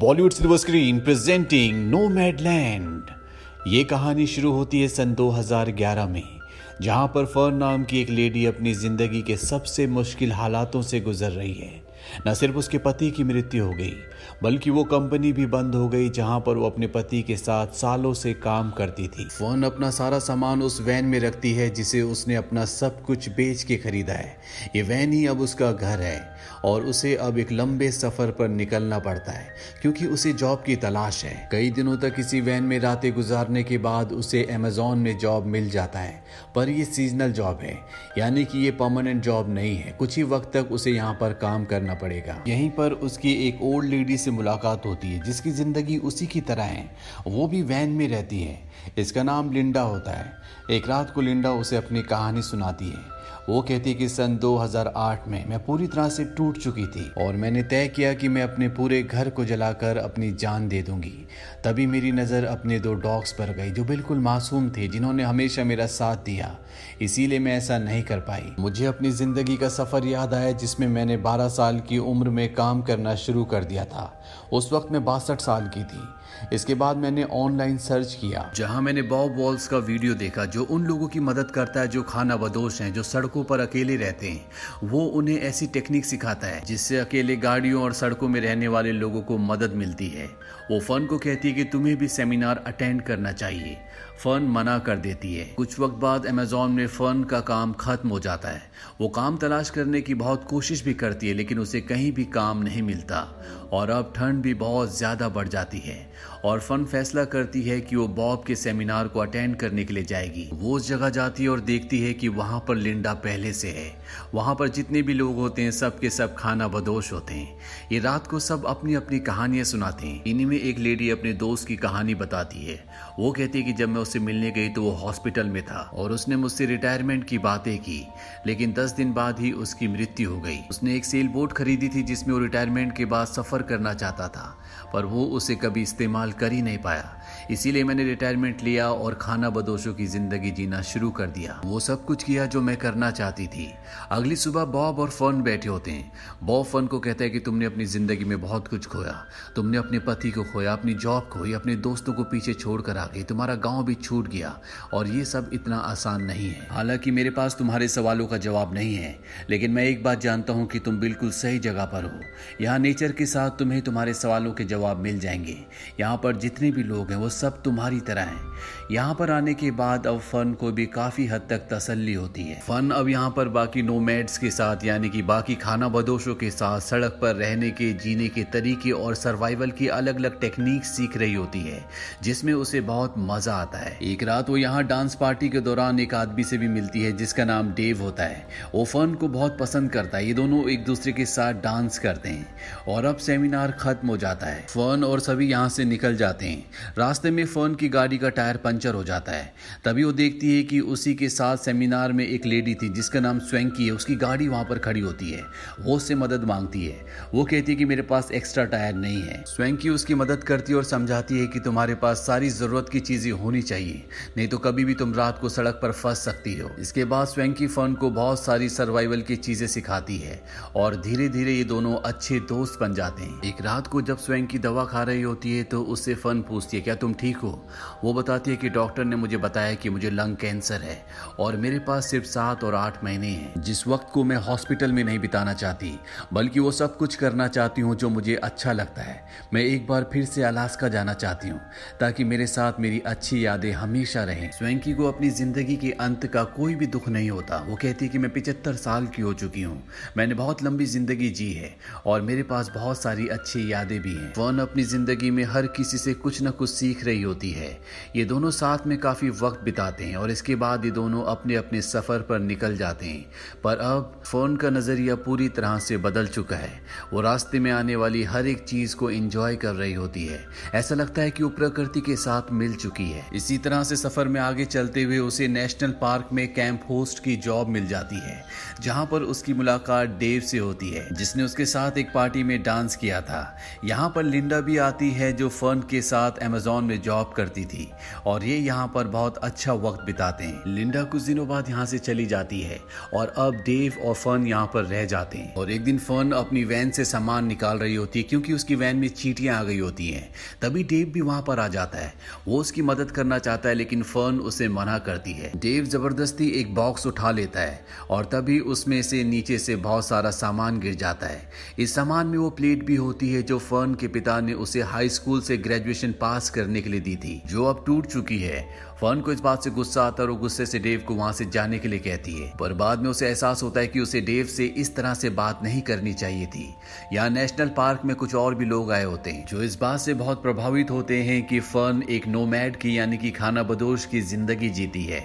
Bollywood silver screen presenting no land ये कहानी शुरू होती है सन 2011 में, जहाँ पर फर नाम की एक लेडी अपनी ज़िंदगी के सबसे मुश्किल हालातों से गुजर रही है। न सिर्फ़ उसके पति की मृत्यु हो गई, बल्कि वो कंपनी भी बंद हो गई जहाँ पर वो अपने पति के साथ सालों से काम करती थी। फ़ोन अपना सारा सामान उस वैन में रखती है जिसे उसने अपना सब कुछ बेच के खरीदा है। ये वैन ही अब उसका घर है और उसे अब एक लंबे सफ़र पर निकलना पड़ता है, क्योंकि उसे जॉब की तलाश है। कई दिनों तक इसी वैन में रातें गुजारने के बाद उसे अमेजोन में जॉब मिल जाता है, पर ये सीजनल जॉब है, यानी कि ये परमानेंट जॉब नहीं है। कुछ ही वक्त तक उसे यहाँ पर काम करना पड़ेगा। यहीं पर उसकी एक ओल्ड लेडी से मुलाकात होती है, जिसकी ज़िंदगी उसी की तरह है। वो भी वैन में रहती है। इसका नाम लिंडा होता है। एक रात को लिंडा उसे अपनी कहानी सुनाती है। वो कहती कि सन 2008 में मैं पूरी तरह से टूट चुकी थी और मैंने तय किया कि मैं अपने पूरे घर को जलाकर अपनी जान दे दूँगी। तभी मेरी नज़र अपने दो डॉग्स पर गई जो बिल्कुल मासूम थे, जिन्होंने हमेशा मेरा साथ दिया। इसीलिए मैं ऐसा नहीं कर पाई। मुझे अपनी ज़िंदगी का सफ़र याद आया, जिसमें मैंने 12 साल की उम्र में काम करना शुरू कर दिया था। उस वक्त मैं बासठ साल की थी। इसके बाद मैंने ऑनलाइन सर्च किया। जहाँ मैंने बॉब वॉल्स का वीडियो देखा, जो उन लोगों की मदद करता है, जो खाना बदोश हैं, जो सड़कों पर अकेले रहते हैं, वो उन्हें ऐसी टेक्निक सिखाता है, जिससे अकेले गाड़ियों और सड़कों में रहने वाले लोगों को मदद मिलती है। वो फन को कहती है कि तुम्हें भी सेमिनार अटेंड करना चाहिए। फन मना कर देती है। कुछ वक्त बाद अमेजोन में फन का काम खत्म हो जाता है। वो काम तलाश करने की बहुत कोशिश भी करती है, लेकिन उसे कहीं भी काम नहीं मिलता। और अब ठंड भी बहुत ज़्यादा बढ़ जाती है। और फन फैसला करती है कि वो बॉब के सेमिनार को अटेंड करने के लिए जाएगी। वो उस जगह जाती है और देखती है कि वहाँ पर लिंडा पहले से है। वहाँ पर जितने भी लोग होते हैं सब के सब खाना बदोश होते हैं। ये रात को सब अपनी अपनी कहानियाँ सुनाते हैं। इन्हीं में एक लेडी अपने दोस्त की कहानी बताती है। वो कहती है कि जब मैं उससे मिलने गई तो वो हॉस्पिटल में था और उसने मुझसे रिटायरमेंट की बातें की। लेकिन दस दिन बाद ही उसकी मृत्यु हो गई। उसने एक सेल बोट खरीदी थी जिसमें वो रिटायरमेंट के बाद सफ़र करना चाहता था। पर वो उसे कभी इस्तेमाल कर ही नहीं पाया। इसीलिए मैंने रिटायरमेंट लिया और खाना बदोशों की ज़िंदगी जीना शुरू कर दिया। वो सब कुछ किया जो मैं करना चाहती थी। अगली सुबह बॉब और फन बैठे होते हैं। बॉब फन को कहता है कि तुमने अपनी ज़िंदगी में बहुत कुछ खोया। तुमने अपने पति को खोया, अपनी जॉब खोई, अपने दोस्तों को पीछे छोड़कर आ गई। तुम्हारा गाँव भी छूट गया और ये सब इतना आसान नहीं है। हालाँकि मेरे पास तुम्हारे सवालों का जवाब नहीं है, लेकिन मैं एक बात जानता हूँ कि तुम बिल्कुल सही जगह पर हो। यहाँ नेचर के साथ तुम्हें तुम्हारे सवालों के जवाब मिल जाएँगे। यहाँ पर जितने भी लोग हैं, वो सब तुम्हारी तरह हैं। यहाँ पर आने के बाद अब फन को भी काफ़ी हद तक तसल्ली होती है। फन अब यहाँ पर बाकी नोमैड्स के साथ, यानी कि बाकी खाना बदोशों के साथ सड़क पर रहने के, जीने के तरीके और सर्वाइवल की अलग अलग टेक्निक सीख रही होती है, जिसमें उसे बहुत मज़ा आता है। एक रात वो यहाँ डांस पार्टी के दौरान एक आदमी से भी मिलती है, जिसका नाम डेव होता है। वो फन को बहुत पसंद करता है, ये दोनों एक दूसरे के साथ डांस करते हैं, और अब सेमिनार खत्म हो जाता है। फन और सभी यहाँ से निकल जाते हैं। रास्ते में फन की गाड़ी का टायर पंचर हो जाता है। तभी वो देखती है कि उसी के साथ सेमिनार में एक लेडी थी, जिसका नाम स्वैंकी है। उसकी गाड़ी वहाँ पर खड़ी होती है। वो उससे मदद मांगती है। वो कहती है कि मेरे पास एक्स्ट्रा टायर नहीं है। स्वैंकी उसकी मदद करती है और समझाती है कि तुम्हारे पास सारी ज़रूरत की चीज़ें होनी चाहिए। नहीं तो कभी भी तुम रात को सड़क पर फंस सकती हो। इसके बाद स्वैंकी फन को बहुत सारी सर्वाइवल की चीज़ें सिखाती है और धीरे धीरे ये दोनों अच्छे दोस्त बन जाते हैं। एक रात को जब स्वैंकी दवा खा रही होती है तो उससे फन पूछती है, क्या तुम ठीक हो? वो बताती है कि डॉक्टर ने मुझे बताया कि मुझे लंग कैंसर है और मेरे पास सिर्फ़ सात और आठ महीने हैं। जिस वक्त को मैं हॉस्पिटल में नहीं बिताना चाहती, बल्कि वो सब कुछ करना चाहती हूँ जो मुझे अच्छा लगता है, मैं एक बार फिर से अलास्का जाना चाहती हूँ, ताकि मेरे साथ मेरी अच्छी यादें हमेशा रहें। स्वैंकी को अपनी ज़िंदगी के अंत का कोई भी दुख नहीं होता। वो कहती है कि मैं पिचहत्तर साल की हो चुकी हूँ। मैंने बहुत लंबी ज़िंदगी जी है और मेरे पास बहुत सारी अच्छी यादें भी हैं। वन अपनी ज़िंदगी में हर किसी से कुछ न कुछ सीख रही होती है। ये दोनों साथ में काफ़ी वक्त बिताते हैं और इसके बाद ये दोनों अपने अपने सफ़र पर निकल जाते हैं। पर अब फ़ोन का नज़रिया पूरी तरह से बदल चुका है। वो रास्ते में आने वाली हर एक चीज़ को इंजॉय कर रही होती है। ऐसा लगता है कि वो प्रकृति के साथ मिल चुकी है। इसी तरह से सफ़र में आगे चलते हुए उसे नेशनल पार्क में कैंप होस्ट की जॉब मिल जाती है, जहाँ पर उसकी मुलाकात डेव से होती है, जिसने उसके साथ एक पार्टी में डांस किया था। यहाँ पर लिंडा भी आती है जो फर्न के साथ अमेजोन में जॉब करती थी। और ये यहाँ पर बहुत अच्छा वक्त बिताते हैं। लिंडा कुछ दिनों बाद यहाँ से चली जाती है और अब डेव और फन यहाँ पर रह जाते हैं। और एक दिन फन अपनी वैन से सामान निकाल रही होती है क्योंकि उसकी वैन में चीटियाँ आ गई होती हैं। तभी डेव भी वहाँ पर आ जाता है। वो उसकी मदद करना चाहता है लेकिन फन उसे मना करती है। डेव ज़बरदस्ती एक बॉक्स उठा लेता है और तभी उसमें से नीचे से बहुत सारा सामान गिर जाता है। इस सामान में वो प्लेट भी होती है जो फन के पिता ने उसे हाई स्कूल से ग्रेजुएशन पास करने के लिए दी थी। जो अब टूट चुकी है फन को इस बात से गुस्सा आता है और गुस्से से डेव को वहाँ से जाने के लिए कहती है। पर बाद में उसे एहसास होता है कि उसे डेव से इस तरह से बात नहीं करनी चाहिए थी। यहाँ नेशनल पार्क में कुछ और भी लोग आए होते हैं, जो इस बात से बहुत प्रभावित होते हैं कि फन एक नोमैड की यानी कि खाना बदोश की ज़िंदगी जीती है।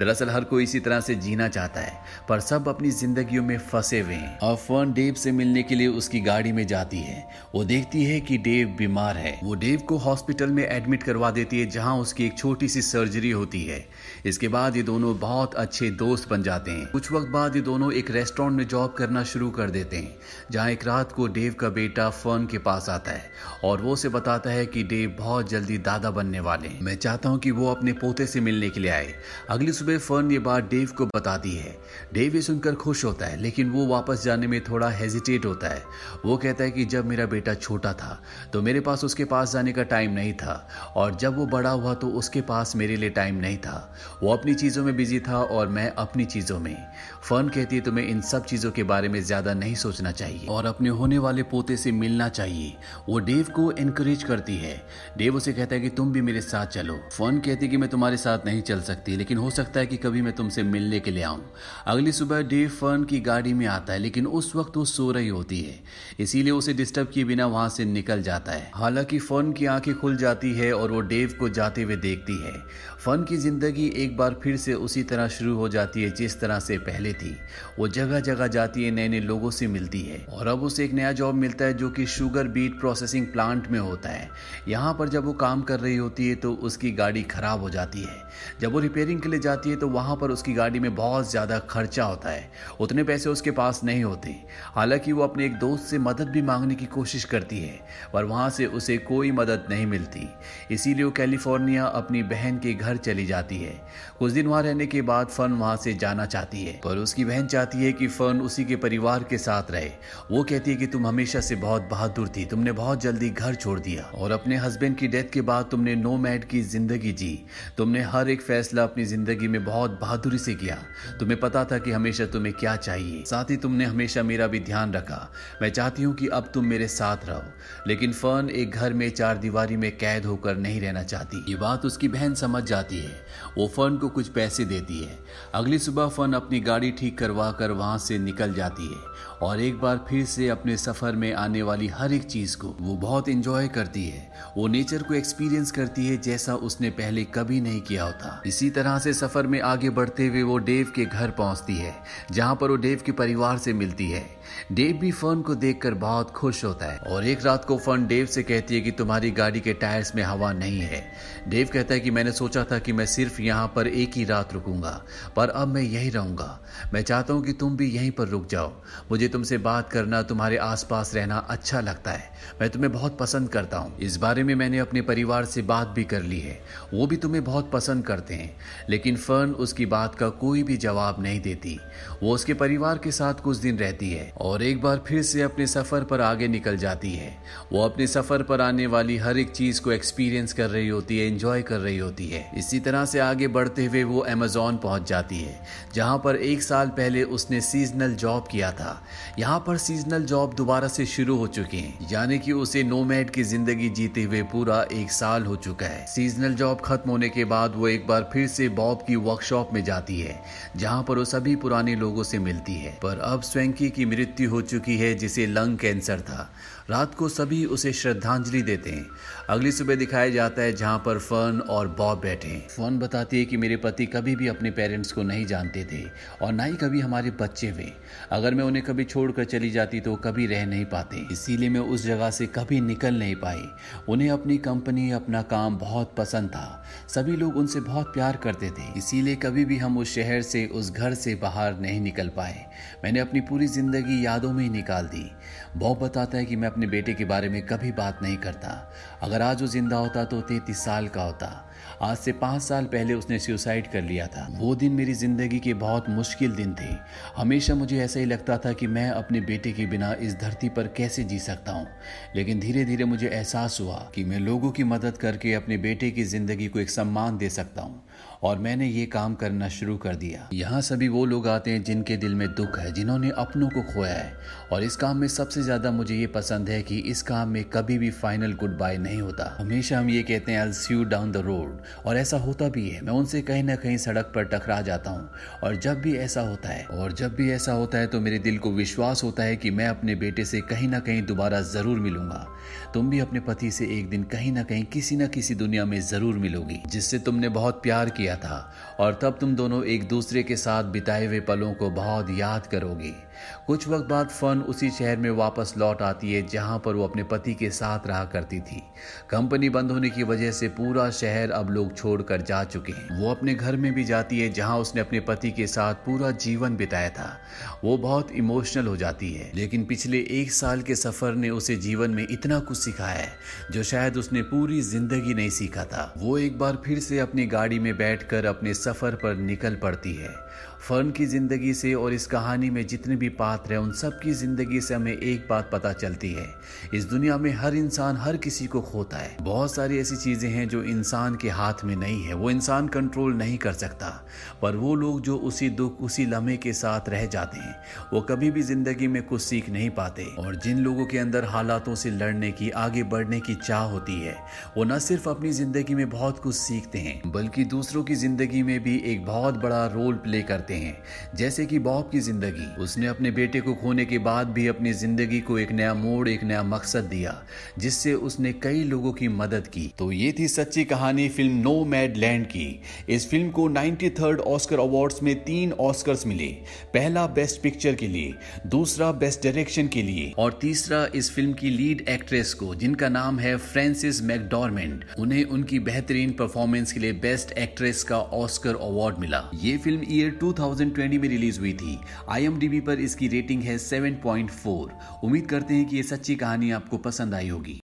दरअसल हर कोई इसी तरह से जीना चाहता है, पर सब अपनी जिंदगियों में फंसे हुए हैं। और फन डेव से मिलने के लिए उसकी गाड़ी में जाती है। वो देखती है कि डेव बीमार है। वो डेव को हॉस्पिटल में एडमिट करवा देती है, जहाँ उसकी एक छोटी सी सर्जरी सर्जरी होती है। इसके बाद ये दोनों बहुत अच्छे दोस्त बन जाते हैं। कुछ वक्त बाद ये दोनों एक रेस्टोरेंट में जॉब करना शुरू कर देते हैं, जहाँ एक रात को डेव का बेटा फर्न के पास आता है और वो उसे बताता है कि डेव बहुत जल्दी दादा बनने वाले हैं। मैं चाहता हूँ कि वो अपने पोते से मिलने के लिए आए। अगली सुबह फर्न ये बात डेव को बताती है। डेव ये सुनकर खुश होता है, लेकिन वो वापस जाने में थोड़ा हेजिटेट होता है। वो कहता है कि जब मेरा बेटा छोटा था तो मेरे पास उसके पास जाने का टाइम नहीं था और जब वो बड़ा हुआ तो उसके पास मेरे लिए टाइम नहीं था। वो अपनी चीज़ों में बिज़ी था और मैं अपनी चीज़ों में। फर्न कहती है, तुम्हें इन सब चीज़ों के बारे में ज़्यादा नहीं सोचना चाहिए। और अपने होने वाले पोते से मिलना चाहिए। वो डेव को एनकरेज करती है। डेव उसे कहता है कि, तुम भी मेरे साथ चलो। फर्न कहती है कि, मैं तुम्हारे साथ नहीं चल सकती। लेकिन हो सकता है कि कभी मैं तुमसे मिलने के लिए आऊँ। अगली सुबह डेव फर्न की गाड़ी में आता है, लेकिन उस वक्त वो सो रही होती है। इसीलिए उसे डिस्टर्ब किए बिना वहाँ से निकल जाता है। हालाँकि फर्न की आँखें खुल जाती है और वो डेव को जाते हुए देखती है। फन की ज़िंदगी एक बार फिर से उसी तरह शुरू हो जाती है जिस तरह से पहले थी। वो जगह जगह जाती है नए नए लोगों से मिलती है। और अब उसे एक नया जॉब मिलता है जो कि शुगर बीट प्रोसेसिंग प्लांट में होता है। यहाँ पर जब वो काम कर रही होती है तो उसकी गाड़ी खराब हो जाती है। जब वो रिपेयरिंग के लिए जाती है तो वहाँ पर उसकी गाड़ी में बहुत ज़्यादा खर्चा होता है। उतने पैसे उसके पास नहीं होते। हालाँकि वो अपने एक दोस्त से मदद भी मांगने की कोशिश करती है, पर वहाँ से उसे कोई मदद नहीं मिलती। इसीलिए वो कैलिफ़ोर्निया अपनी बहन के घर चली जाती है। कुछ दिन वहाँ रहने के बाद फन वहाँ से जाना चाहती है। पर उसकी बहन चाहती है कि फन उसी के परिवार के साथ रहे। वो कहती है कि तुम हमेशा से बहुत बहादुर थी। तुमने बहुत जल्दी घर छोड़ दिया। और अपने हस्बैंड की डेथ के बाद तुमने नो मैड की ज़िंदगी जी। तुमने हर एक फैसला अपनी ज़िंदगी में बहुत बहादुरी से किया। तुम्हें पता था कि हमेशा तुम्हें क्या चाहिए। साथ ही तुमने हमेशा मेरा भी ध्यान रखा। मैं चाहती हूँ कि अब तुम मेरे साथ रहो। लेकिन फन एक घर में चार दीवारी में कैद होकर नहीं रहना चाहती। ये बात उसकी बहन समझ जाती है। वो फन को कुछ पैसे देती है। अगली सुबह फन अपनी गाड़ी ठीक करवा कर वहाँ से निकल जाती है। और एक बार फिर से अपने सफ़र में आने वाली हर एक चीज़ को वो बहुत इंजॉय करती है। वो नेचर को एक्सपीरियंस करती है जैसा उसने पहले कभी नहीं किया होता। इसी तरह से सफ़र में आगे बढ़ते हुए वो डेव के घर पहुँचती है, जहाँ पर वो डेव के परिवार से मिलती है। डेव भी फन को देखकर बहुत खुश होता है और एक रात को फन डेव से कहती है कि तुम्हारी गाड़ी के टायर्स में हवा नहीं है। डेव कहता है कि मैंने सोचा था कि मैं सिर्फ़ यहाँ पर एक ही रात रुकूँगा, पर अब मैं यही रहूँगा। मैं चाहता हूँ कि तुम भी यहीं पर रुक जाओ। मुझे तुमसे बात करना, तुम्हारे आसपास रहना अच्छा लगता है। मैं तुम्हें बहुत पसंद करता हूँ। इस बारे में मैंने अपने परिवार से बात भी कर ली है। वो भी तुम्हें बहुत पसंद करते हैं। लेकिन फर्न उसकी बात का कोई भी जवाब नहीं देती। वो उसके परिवार के साथ कुछ दिन रहती है और एक बार फिर से अपने सफ़र पर आगे निकल जाती है। वो अपने सफ़र पर आने वाली हर एक चीज़ को एक्सपीरियंस कर रही होती है एंजॉय कर रही होती है। इसी तरह से आगे बढ़ते हुए वो अमेजोन पहुँच जाती है, जहाँ पर एक साल पहले उसने सीजनल जॉब किया था। यहाँ पर सीजनल जॉब दोबारा से शुरू हो चुके हैं। यानी कि उसे नोमैड की ज़िंदगी जीते हुए पूरा एक साल हो चुका है। सीजनल जॉब खत्म होने के बाद वो एक बार फिर से बॉब की वर्कशॉप में जाती है, जहाँ पर वो सभी पुराने लोगों से मिलती है। पर अब स्वैंकी की मृत्यु हो चुकी है, जिसे लंग कैंसर था। रात को सभी उसे श्रद्धांजलि देते हैं। अगली सुबह दिखाया जाता है जहाँ पर फर्न और बॉब बैठे हैं। फर्न बताती है कि मेरे पति कभी भी अपने पेरेंट्स को नहीं जानते थे, और ना ही कभी हमारे बच्चे हुए। अगर मैं उन्हें कभी छोड़कर चली जाती तो कभी रह नहीं पाते। इसीलिए मैं उस जगह से कभी निकल नहीं पाई। उन्हें अपनी कंपनी, अपना काम बहुत पसंद था। सभी लोग उनसे बहुत प्यार करते थे। इसीलिए कभी भी हम उस शहर से, उस घर से बाहर नहीं निकल पाए। मैंने अपनी पूरी ज़िंदगी यादों में ही निकाल दी। बॉब बताता है कि मैं अपने बेटे के बारे में कभी बात नहीं करता। अगर आज वो ज़िंदा होता तो तैतीस साल का होता। आज से पाँच साल पहले उसने सुसाइड कर लिया था। वो दिन मेरी ज़िंदगी के बहुत मुश्किल दिन थे। हमेशा मुझे ऐसा ही लगता था कि मैं अपने बेटे के बिना इस धरती पर कैसे जी सकता हूँ। लेकिन धीरे धीरे मुझे एहसास हुआ कि मैं लोगों की मदद करके अपने बेटे की ज़िंदगी को एक सम्मान दे सकता हूँ। और मैंने ये काम करना शुरू कर दिया। यहाँ सभी वो लोग आते हैं जिनके दिल में दुख है, जिन्होंने अपनों को खोया है। और इस काम में सबसे ज़्यादा मुझे ये पसंद है कि इस काम में कभी भी फाइनल गुड बाय नहीं होता। हमेशा हम ये कहते हैं see you down the road और ऐसा होता भी है। मैं उनसे कहीं ना कहीं सड़क पर टकरा जाता हूँ। और जब भी ऐसा होता है, और जब भी ऐसा होता है तो मेरे दिल को विश्वास होता है कि मैं अपने बेटे से कहीं ना कहीं दोबारा ज़रूर मिलूँगा। तुम भी अपने पति से एक दिन कहीं ना कहीं किसी न किसी दुनिया में ज़रूर मिलोगी, जिससे तुमने बहुत प्यार किया था और तब तुम दोनों एक दूसरे के साथ बिताए हुए पलों को बहुत याद करोगे। कुछ वक्त बाद फन उसी शहर में वापस लौट आती है जहाँ पर वो अपने पति के साथ रहा करती थी। कंपनी बंद होने की वजह से पूरा शहर अब लोग छोड़कर जा चुके हैं। वो अपने घर में भी जाती है जहाँ उसने अपने पति के साथ पूरा जीवन बिताया था। वो बहुत इमोशनल हो जाती है, लेकिन पिछले एक साल के सफ़र ने उसे जीवन में इतना कुछ सिखाया है जो शायद उसने पूरी ज़िंदगी नहीं सीखा था। वो एक बार फिर से अपनी गाड़ी में बैठकर अपने सफ़र पर निकल पड़ती है। फर्न की ज़िंदगी से और इस कहानी में जितने भी पात्र हैं, उन सब की ज़िंदगी से हमें एक बात पता चलती है। इस दुनिया में हर इंसान हर किसी को खोता है। बहुत सारी ऐसी चीज़ें हैं जो इंसान के हाथ में नहीं है। वो इंसान कंट्रोल नहीं कर सकता। पर वो लोग जो उसी दुख, उसी लम्हे के साथ रह जाते हैं, वो कभी भी ज़िंदगी में कुछ सीख नहीं पाते। और जिन लोगों के अंदर हालातों से लड़ने की, आगे बढ़ने की चाह होती है, वो न सिर्फ़ अपनी ज़िंदगी में बहुत कुछ सीखते हैं, बल्कि दूसरों की ज़िंदगी में भी एक बहुत बड़ा रोल प्ले करते हैं। जैसे कि बॉब की ज़िंदगी। उसने अपने बेटे को खोने के बाद भी अपनी ज़िंदगी को एक नया मोड़, एक नया मकसद दिया, जिससे उसने कई लोगों की मदद की। तो ये थी सच्ची कहानी फ़िल्म नो मैड लैंड की। इस फ़िल्म को नाइन्टी थर्ड ऑस्कर अवार्ड्स में तीन ऑस्कर्स मिले। पहला बेस्ट पिक्चर के लिए, दूसरा बेस्ट डायरेक्शन के लिए, और तीसरा इस फ़िल्म की लीड एक्ट्रेस को, जिनका नाम है फ्रांसिस मैकडॉर्मेंट उन्हें उनकी बेहतरीन परफॉर्मेंस के लिए बेस्ट एक्ट्रेस का ऑस्कर अवार्ड मिला। ये फ़िल्म ईयर 2020 में रिलीज़ हुई थी। आई पर इसकी रेटिंग है 7.4 उम्मीद करते हैं कि ये सच्ची कहानी आपको पसंद आई होगी।